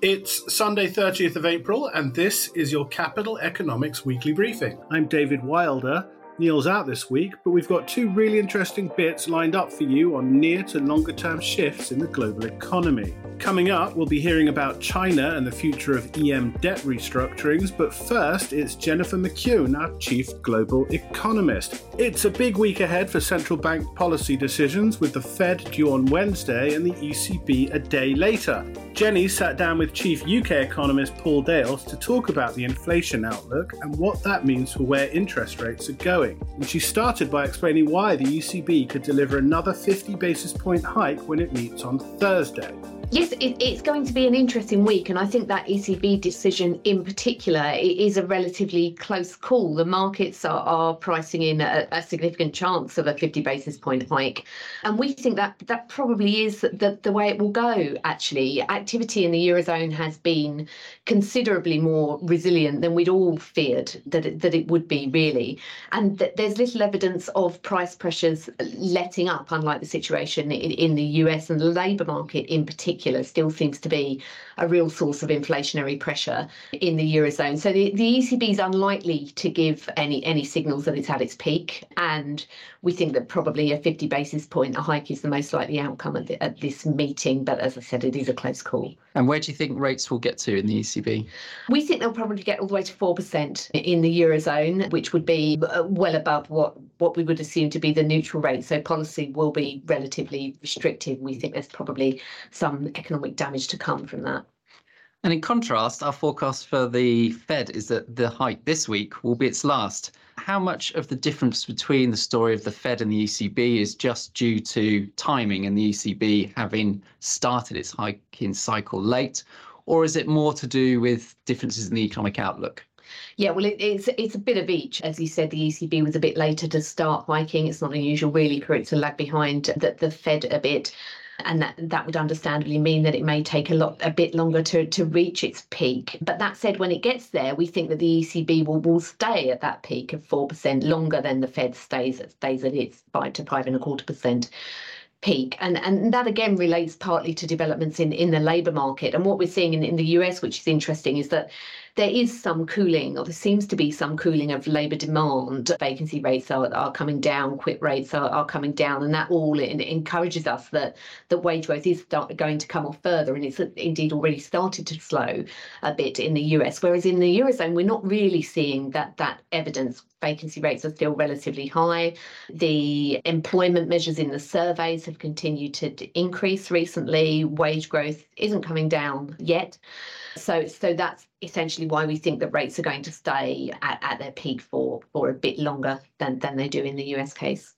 It's Sunday, 30th of April, and this is your Capital Economics Weekly Briefing. I'm David Wilder. Neil's out this week, but we've got two really interesting bits lined up for you on near to longer term shifts in the global economy. Coming up, we'll be hearing about China and the future of EM debt restructurings, but first, it's Jennifer McKeown, our chief global economist. It's a big week ahead for central bank policy decisions, with the Fed due on Wednesday and the ECB a day later. Jenny sat down with chief UK economist Paul Dales to talk about the inflation outlook and what that means for where interest rates are going. And she started by explaining why the ECB could deliver another 50 basis point hike when it meets on Thursday. Yes, it, it's going to be an interesting week, and I think that ECB decision in particular is a relatively close call. The markets are, are pricing in a, a, significant chance of a 50 basis point hike, and we think that that probably is the, the way it will go. Actually, activity in the eurozone has been considerably more resilient than we'd all feared that it, that it would be, really, and th- there's little evidence of price pressures letting up, unlike the situation in, in the US and the labour market in particular particular still seems to be a real source of inflationary pressure in the eurozone. So the, the ECB is unlikely to give any any signals that it's at its peak, and we think that probably a 50 basis point a hike is the most likely outcome at, the, at this meeting. But as I said, it is a close call. And where do you think rates will get to in the ECB? We think they'll probably get all the way to four percent in the eurozone, which would be uh, well above what what we would assume to be the neutral rate. So policy will be relatively restrictive. We think there's probably some economic damage to come from that. And in contrast, our forecast for the Fed is that the hike this week will be its last. How much of the difference between the story of the Fed and the ECB is just due to timing and the ECB having started its hiking cycle late, or is it more to do with differences in the economic outlook? Yeah, well, it, it's it's a bit of each. As you said, the ECB was a bit later to start hiking. It's not unusual, really, for it to lag behind the, the Fed a bit and that that would understandably mean that it may take a lot a bit longer to to reach its peak but that said when it gets there we think that the ECB will, will stay at that peak of 4% longer than the Fed stays stays at its 5 to 5 and a quarter percent peak. And, and that again relates partly to developments in, in the labour market. And what we're seeing in, in the US, which is interesting, is that there is some cooling, or there seems to be some cooling of labour demand. Vacancy rates are, are coming down, quit rates are, are coming down, and that all encourages us that, that wage growth is start, going to come off further, and it's indeed already started to slow a bit in the US. Whereas in the Eurozone, we're not really seeing that, that evidence. Vacancy rates are still relatively high. The employment measures in the surveys have continued to increase recently. Wage growth isn't coming down yet. So, so that's essentially why we think that rates are going to stay at, their peak for, for a bit longer than, than they do in the US case.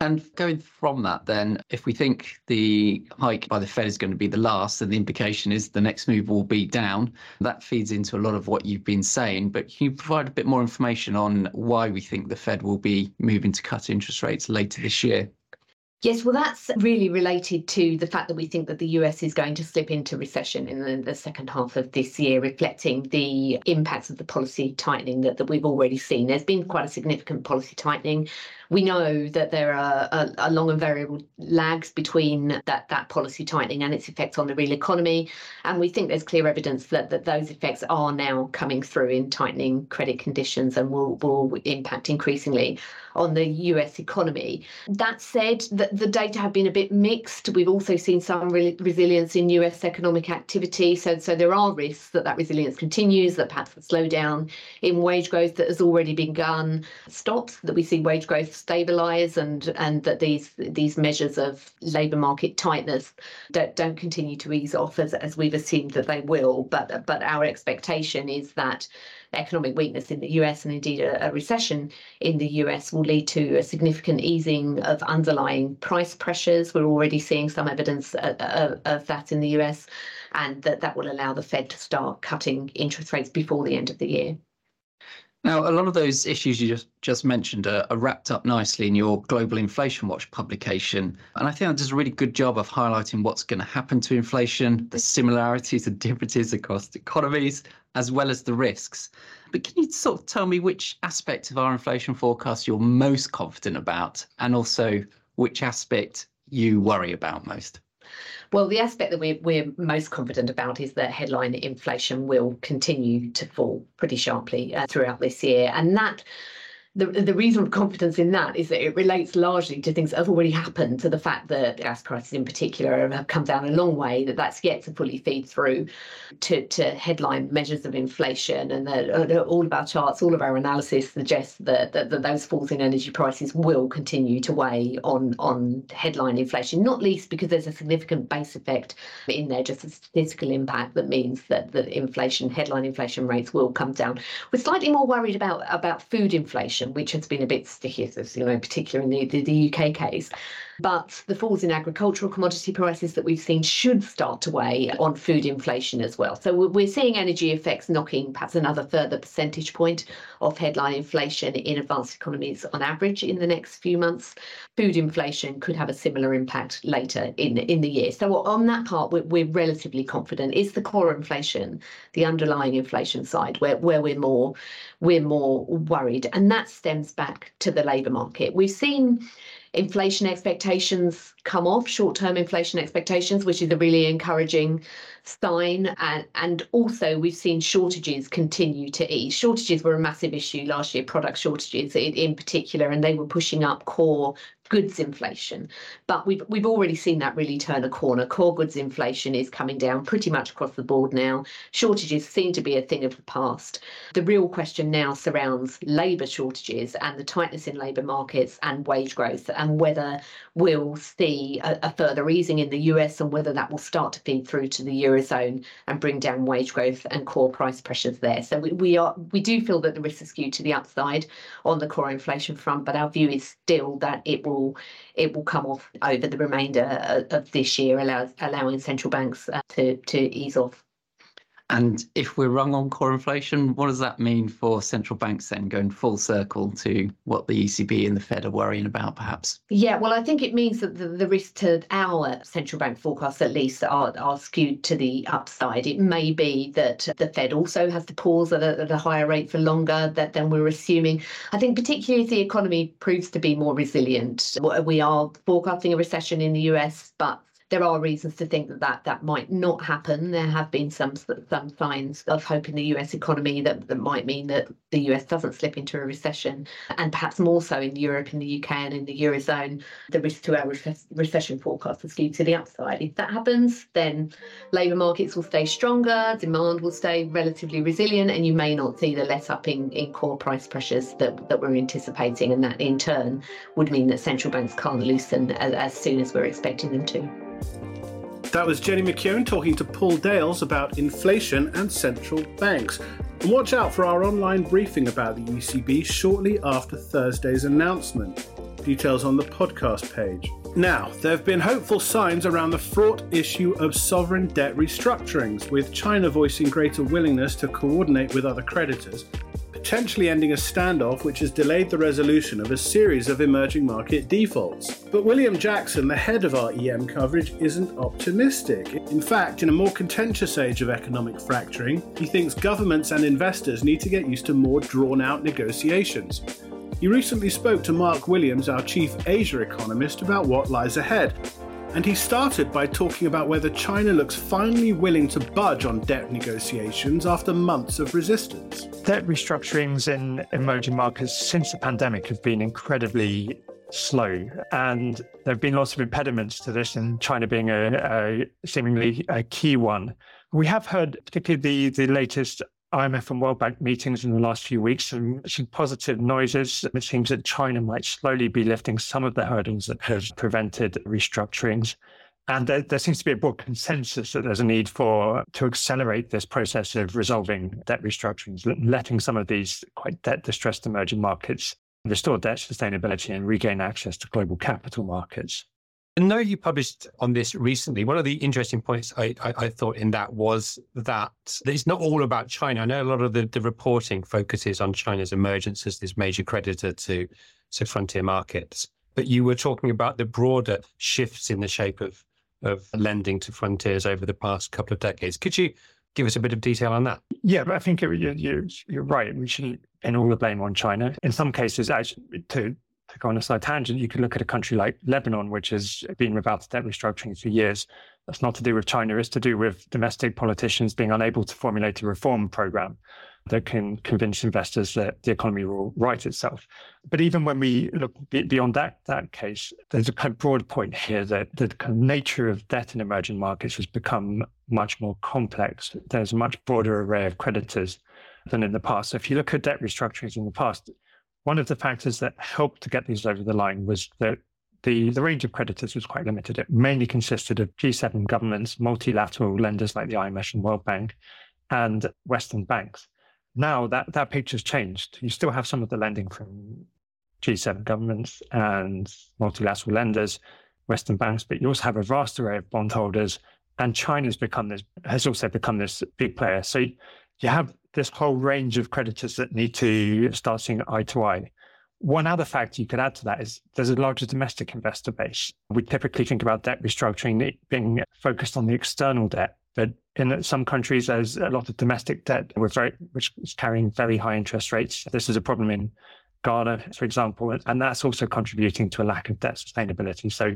And going from that, then, if we think the hike by the Fed is going to be the last, and the implication is the next move will be down, that feeds into a lot of what you've been saying. But can you provide a bit more information on why we think the Fed will be moving to cut interest rates later this year? Yes, well, that's really related to the fact that we think that the US is going to slip into recession in the, the, second half of this year, reflecting the impacts of the policy tightening that, that we've already seen. There's been quite a significant policy tightening we know that there are a, a long and variable lags between that, that policy tightening and its effects on the real economy. And we think there's clear evidence that, that those effects are now coming through in tightening credit conditions and will, will impact increasingly on the US economy. That said, the, the data have been a bit mixed. We've also seen some re- resilience in US economic activity. So, so there are risks that that resilience continues, that perhaps the slowdown in wage growth that has already begun stops, that we see wage growth stabilise and and that these these measures of labour market tightness don't, don't continue to ease off as, as we've assumed that they will. But but our expectation is that economic weakness in the US and indeed a, a, recession in the US will lead to a significant easing of underlying price pressures. We're already seeing some evidence of, of, of that in the US, and that that will allow the Fed to start cutting interest rates before the end of the year. Now, a lot of those issues you just, just mentioned are, are, wrapped up nicely in your Global Inflation Watch publication. And I think that does a really good job of highlighting what's going to happen to inflation, the similarities and differences across economies, as well as the risks. But can you sort of tell me which aspect of our inflation forecast you're most confident about, and also which aspect you worry about most? Well, the aspect that we're, we're most confident about is that headline inflation will continue to fall pretty sharply uh, throughout this year. And that the, the reason of confidence in that is that it relates largely to things that have already happened, to the fact that gas prices in particular have come down a long way, that that's yet to fully feed through to, to headline measures of inflation. And that uh, all of our charts, all of our analysis suggests that, that, that those falls in energy prices will continue to weigh on, on headline inflation, not least because there's a significant base effect in there, just a statistical impact that means that the inflation, headline inflation rates will come down. We're slightly more worried about, about food inflation, which has been a bit sticky, as you know, particularly in the, the, the UK case. But the falls in agricultural commodity prices that we've seen should start to weigh on food inflation as well. So we're seeing energy effects knocking perhaps another further percentage point of headline inflation in advanced economies on average in the next few months. Food inflation could have a similar impact later in, in the year. So on that part, we're, we're relatively confident. It's the core inflation, the underlying inflation side, where, where we're more we're more worried. And that stems back to the labour market. We've seen inflation expectations come off, short term inflation expectations, which is a really encouraging sign. And, and also, we've seen shortages continue to ease. Shortages were a massive issue last year, product shortages in, in particular, and they were pushing up core goods inflation. But we've we've already seen that really turn a corner. Core goods inflation is coming down pretty much across the board now. Shortages seem to be a thing of the past. The real question now surrounds labour shortages and the tightness in labour markets and wage growth and whether we'll see a, a further easing in the US and whether that will start to feed through to the eurozone and bring down wage growth and core price pressures there. So we, we are we do feel that the risk is skewed to the upside on the core inflation front, but our view is still that it will will it will come off over the remainder of this year, allow, allowing central banks uh, to to ease off. And if we're wrong on core inflation, what does that mean for central banks then going full circle to what the ECB and the Fed are worrying about, perhaps? Yeah, well, I think it means that the, the risk to our central bank forecasts, at least, are, are skewed to the upside. It may be that the Fed also has to pause at a, at a higher rate for longer that, than we're assuming. I think, particularly if the economy proves to be more resilient, we are forecasting a recession in the US, but there are reasons to think that that, that might not happen. There have been some some signs of hope in the US economy that, that might mean that the US doesn't slip into a recession, and perhaps more so in Europe and the UK and in the Eurozone, the risk to our re- recession forecast is skewed to the upside. If that happens, then labour markets will stay stronger, demand will stay relatively resilient, and you may not see the let up in, in core price pressures that, that we're anticipating. And that in turn would mean that central banks can't loosen as, as soon as we're expecting them to. That was Jenny McKeown talking to Paul Dales about inflation and central banks. And watch out for our online briefing about the ECB shortly after Thursday's announcement. Details on the podcast page. Now, there have been hopeful signs around the fraught issue of sovereign debt restructurings, with China voicing greater willingness to coordinate with other creditors potentially ending a standoff which has delayed the resolution of a series of emerging market defaults. But William Jackson, the head of our EM coverage, isn't optimistic. In fact, in a more contentious age of economic fracturing, he thinks governments and investors need to get used to more drawn out negotiations. He recently spoke to Mark Williams, our chief Asia economist, about what lies ahead and he started by talking about whether China looks finally willing to budge on debt negotiations after months of resistance. Debt restructurings in emerging markets since the pandemic have been incredibly slow, and there have been lots of impediments to this, and China being a, a seemingly a key one. We have heard, particularly the, the latest IMF and World Bank meetings in the last few weeks, some, some positive noises. It seems that China might slowly be lifting some of the hurdles that have prevented restructurings. And there, there, seems to be a broad consensus that there's a need for to accelerate this process of resolving debt restructurings, letting some of these quite debt distressed emerging markets restore debt sustainability and regain access to global capital markets. I know you published on this recently. One of the interesting points I, I, I, thought in that was that it's not all about China. I know a lot of the, the reporting focuses on China's emergence as this major creditor to, to frontier markets. But you were talking about the broader shifts in the shape of, of lending to frontiers over the past couple of decades. Could you give us a bit of detail on that? Yeah, I think it, you, you're right. We shouldn't pin all the blame on China. In some cases, actually, to go on a side tangent, you can look at a country like Lebanon, which has been without debt restructuring for years. That's not to do with China, it's to do with domestic politicians being unable to formulate a reform program that can convince investors that the economy will right itself. But even when we look beyond that that case, there's a kind of broad point here that the kind of nature of debt in emerging markets has become much more complex. There's a much broader array of creditors than in the past. So if you look at debt restructurings in the past, one of the factors that helped to get these over the line was that the, the range of creditors was quite limited. It mainly consisted of G7 governments, multilateral lenders like the IMF and World Bank, and Western banks. Now that, that picture's changed. You still have some of the lending from G7 governments and multilateral lenders, Western banks, but you also have a vast array of bondholders. And China's become this, has also become this big player. So you have this whole range of creditors that need to start seeing eye to eye. One other factor you could add to that is there's a larger domestic investor base. We typically think about debt restructuring being focused on the external debt, but in some countries, there's a lot of domestic debt very, which is carrying very high interest rates. This is a problem in Ghana, for example, and that's also contributing to a lack of debt sustainability. So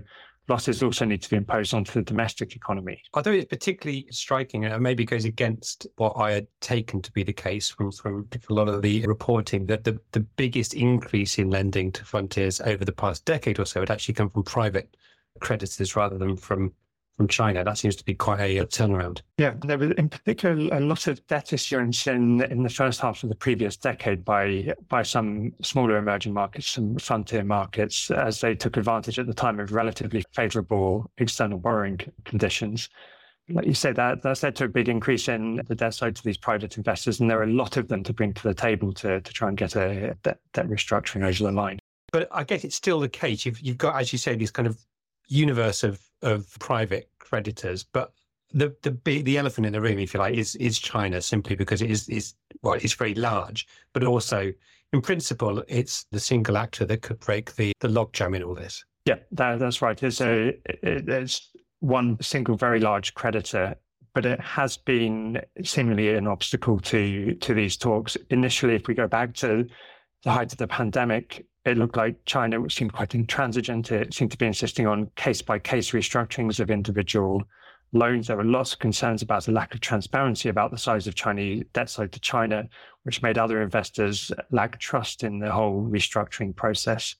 losses also need to be imposed onto the domestic economy. Although it's particularly striking and maybe goes against what I had taken to be the case from, from a lot of the reporting, that the, the biggest increase in lending to frontiers over the past decade or so had actually come from private creditors rather than from from China. That seems to be quite a, turnaround. Yeah, there was in particular a lot of debt issuance in in the first half of the previous decade by by some smaller emerging markets, some frontier markets, as they took advantage at the time of relatively favourable external borrowing conditions. Like you said, that that's led to a big increase in the debt side to these private investors, and there are a lot of them to bring to the table to to try and get a debt, debt restructuring over the line. But I guess it's still the case. You've you've got, as you say, these kind of universe of of private creditors, but the the the elephant in the room, if you like, is is China simply because it is is well, it's very large, but also in principle, it's the single actor that could break the the logjam in all this. Yeah, that, that's right. There's a it, there's one single very large creditor, but it has been seemingly an obstacle to to these talks. Initially, if we go back to the height of the pandemic, it looked like China which seemed quite intransigent. It seemed to be insisting on case by case restructurings of individual loans. There were lots of concerns about the lack of transparency about the size of Chinese debt side to China, which made other investors lack trust in the whole restructuring process.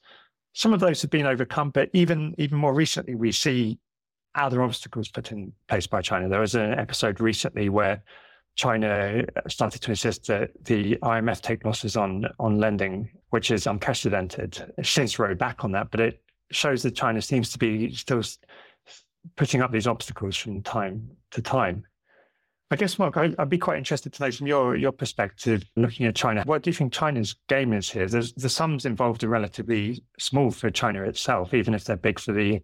Some of those have been overcome, but even even more recently, we see other obstacles put in place by China. There was an episode recently where China uh, started to insist that the IMF take losses on on lending, which is unprecedented. Since rode back on that, but it shows that China seems to be still putting up these obstacles from time to time. I guess, Mark, I'd be quite interested to know from your your perspective, looking at China, what do you think China's game is here? There's, the sums involved are relatively small for China itself, even if they're big for the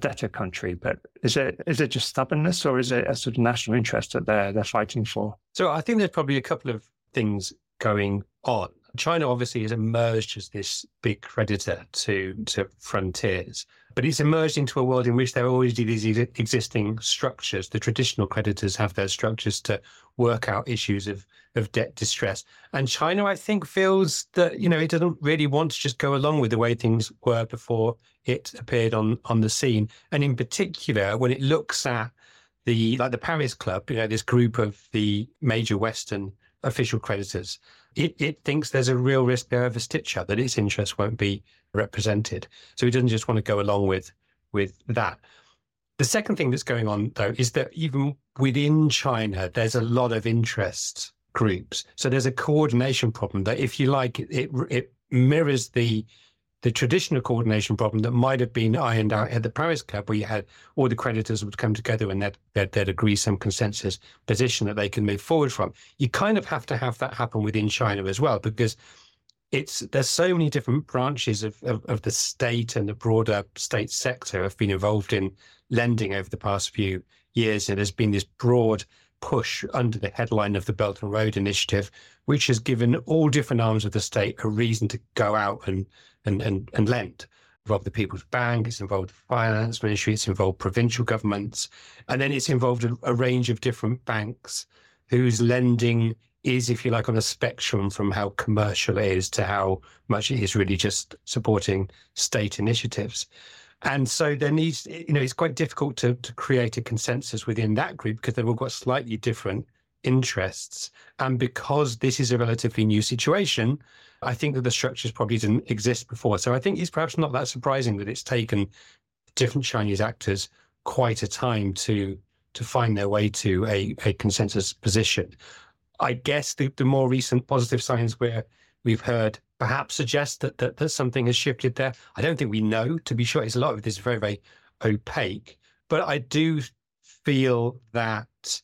debtor country. But is it is it just stubbornness or is it a sort of national interest that they're they're fighting for? So I think there's probably a couple of things going on. China obviously has emerged as this big creditor to to frontiers, but it's emerged into a world in which there are already these existing structures. The traditional creditors have their structures to work out issues of of debt distress, and China, I think, feels that you know it doesn't really want to just go along with the way things were before it appeared on on the scene, and in particular when it looks at the like the Paris Club, you know, this group of the major Western official creditors it, it thinks there's a real risk there of a stitch up that its interests won't be represented. So it doesn't just want to go along with with that. The second thing that's going on though is that even within China, there's a lot of interest groups. So there's a coordination problem that, if you like, it it mirrors the the traditional coordination problem that might have been ironed out at the Paris Club, where you had all the creditors would come together and they'd, they'd, they'd, agree some consensus position that they can move forward from. You kind of have to have that happen within China as well, because it's there's so many different branches of, of, of the state and the broader state sector have been involved in lending over the past few years. And there's been this broad push under the headline of the Belt and Road Initiative, which has given all different arms of the state a reason to go out and and and, and lend. Involved the People's Bank, it's involved the Finance Ministry, it's involved provincial governments, and then it's involved a, a range of different banks whose lending is, if you like, on a spectrum from how commercial it is to how much it is really just supporting state initiatives. And so there needs, you know, it's quite difficult to, to create a consensus within that group because they've all got slightly different interests. And because this is a relatively new situation, I think that the structures probably didn't exist before. So I think it's perhaps not that surprising that it's taken different Chinese actors quite a time to to find their way to a, a consensus position. I guess the, the more recent positive signs where we've heard perhaps suggest that, that, that something has shifted there. I don't think we know, to be sure. It's a lot of this very, very opaque. But I do feel that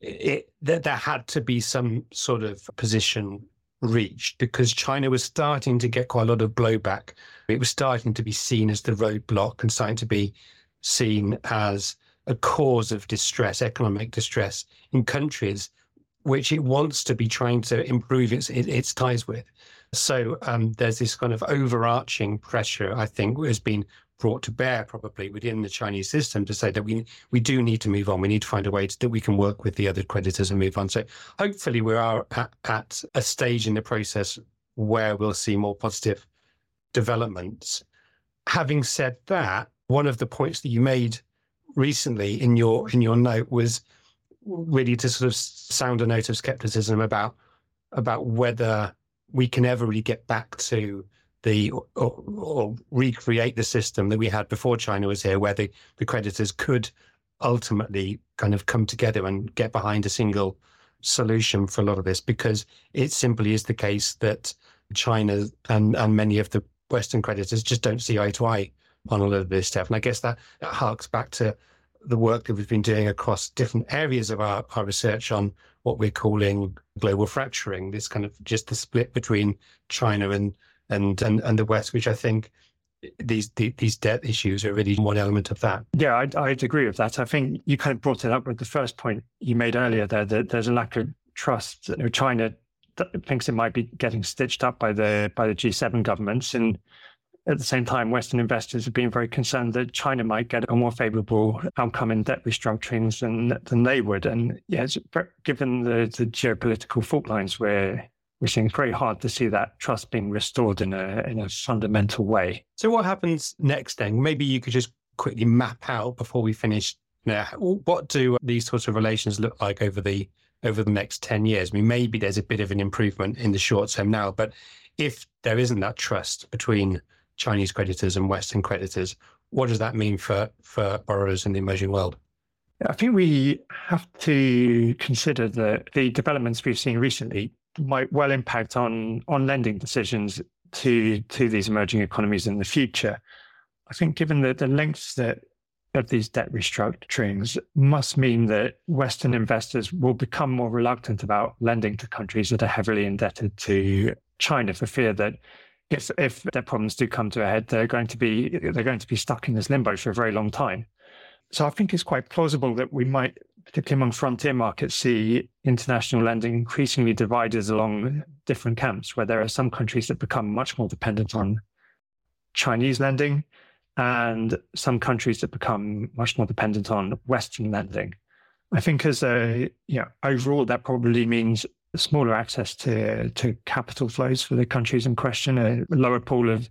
it that there had to be some sort of position reached because China was starting to get quite a lot of blowback. It was starting to be seen as the roadblock and starting to be seen as a cause of distress, economic distress in countries which it wants to be trying to improve its its ties with. So um, there's this kind of overarching pressure, I think, has been brought to bear probably within the Chinese system to say that we we do need to move on. We need to find a way to, that we can work with the other creditors and move on. So hopefully we are at, at a stage in the process where we'll see more positive developments. Having said that, one of the points that you made recently in your in your note was really to sort of sound a note of skepticism about about whether we can ever really get back to the or, or, recreate the system that we had before China was here, where the, the creditors could ultimately kind of come together and get behind a single solution for a lot of this, because it simply is the case that China and, and many of the Western creditors just don't see eye to eye on a lot of this stuff. And I guess that, that harks back to the work that we've been doing across different areas of our, our research on what we're calling global fracturing, this kind of just the split between China and and and, and the West, which I think these the, these debt issues are really one element of that. Yeah, I'd, I'd agree with that. I think you kind of brought it up with the first point you made earlier there that there's a lack of trust. You know, China thinks it might be getting stitched up by the by the G7 governments, and at the same time, Western investors have been very concerned that China might get a more favorable outcome in debt restructurings than than they would. And yes, given the, the geopolitical fault lines we're seeing it's very hard to see that trust being restored in a in a fundamental way. So what happens next then? Maybe you could just quickly map out before we finish. Now, what do these sorts of relations look like over the over the next 10 years? I mean, maybe there's a bit of an improvement in the short term now, but if there isn't that trust between Chinese creditors and Western creditors. What does that mean for, for borrowers in the emerging world? I think we have to consider that the developments we've seen recently might well impact on on lending decisions to to these emerging economies in the future. I think given the, the lengths that of these debt restructurings must mean that Western investors will become more reluctant about lending to countries that are heavily indebted to China for fear that if if their problems do come to a head, they're going to be they're going to be stuck in this limbo for a very long time. So I think it's quite plausible that we might, particularly among frontier markets, see international lending increasingly divided along different camps, where there are some countries that become much more dependent on Chinese lending, and some countries that become much more dependent on Western lending. I think as a know overall that probably means smaller access to to capital flows for the countries in question, a lower pool of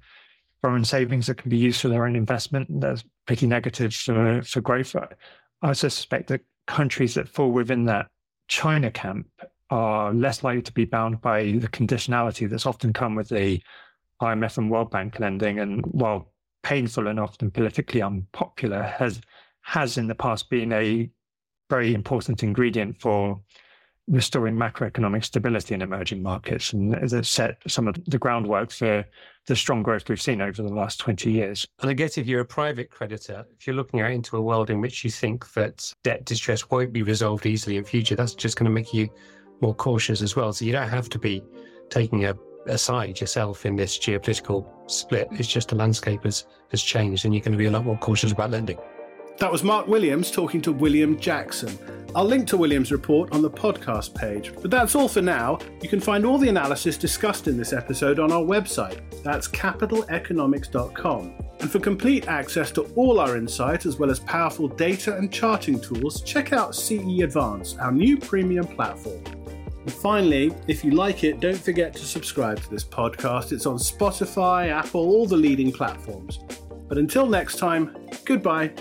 foreign savings that can be used for their own investment. That's pretty negative for, for growth. I suspect that countries that fall within that China camp are less likely to be bound by the conditionality that's often come with the IMF and World Bank lending. And while painful and often politically unpopular, has has in the past been a very important ingredient for restoring macroeconomic stability in emerging markets and has set some of the groundwork for the strong growth we've seen over the last 20 years. And I guess if you're a private creditor, if you're looking out into a world in which you think that debt distress won't be resolved easily in future, that's just going to make you more cautious as well. So you don't have to be taking a, a side yourself in this geopolitical split. It's just the landscape has, has changed and you're going to be a lot more cautious about lending. That was Mark Williams talking to William Jackson. I'll link to William's report on the podcast page. But that's all for now. You can find all the analysis discussed in this episode on our website. That's capitaleconomics.com. And for complete access to all our insight, as well as powerful data and charting tools, check out CE Advance, our new premium platform. And finally, if you like it, don't forget to subscribe to this podcast. It's on Spotify, Apple, all the leading platforms. But until next time, goodbye.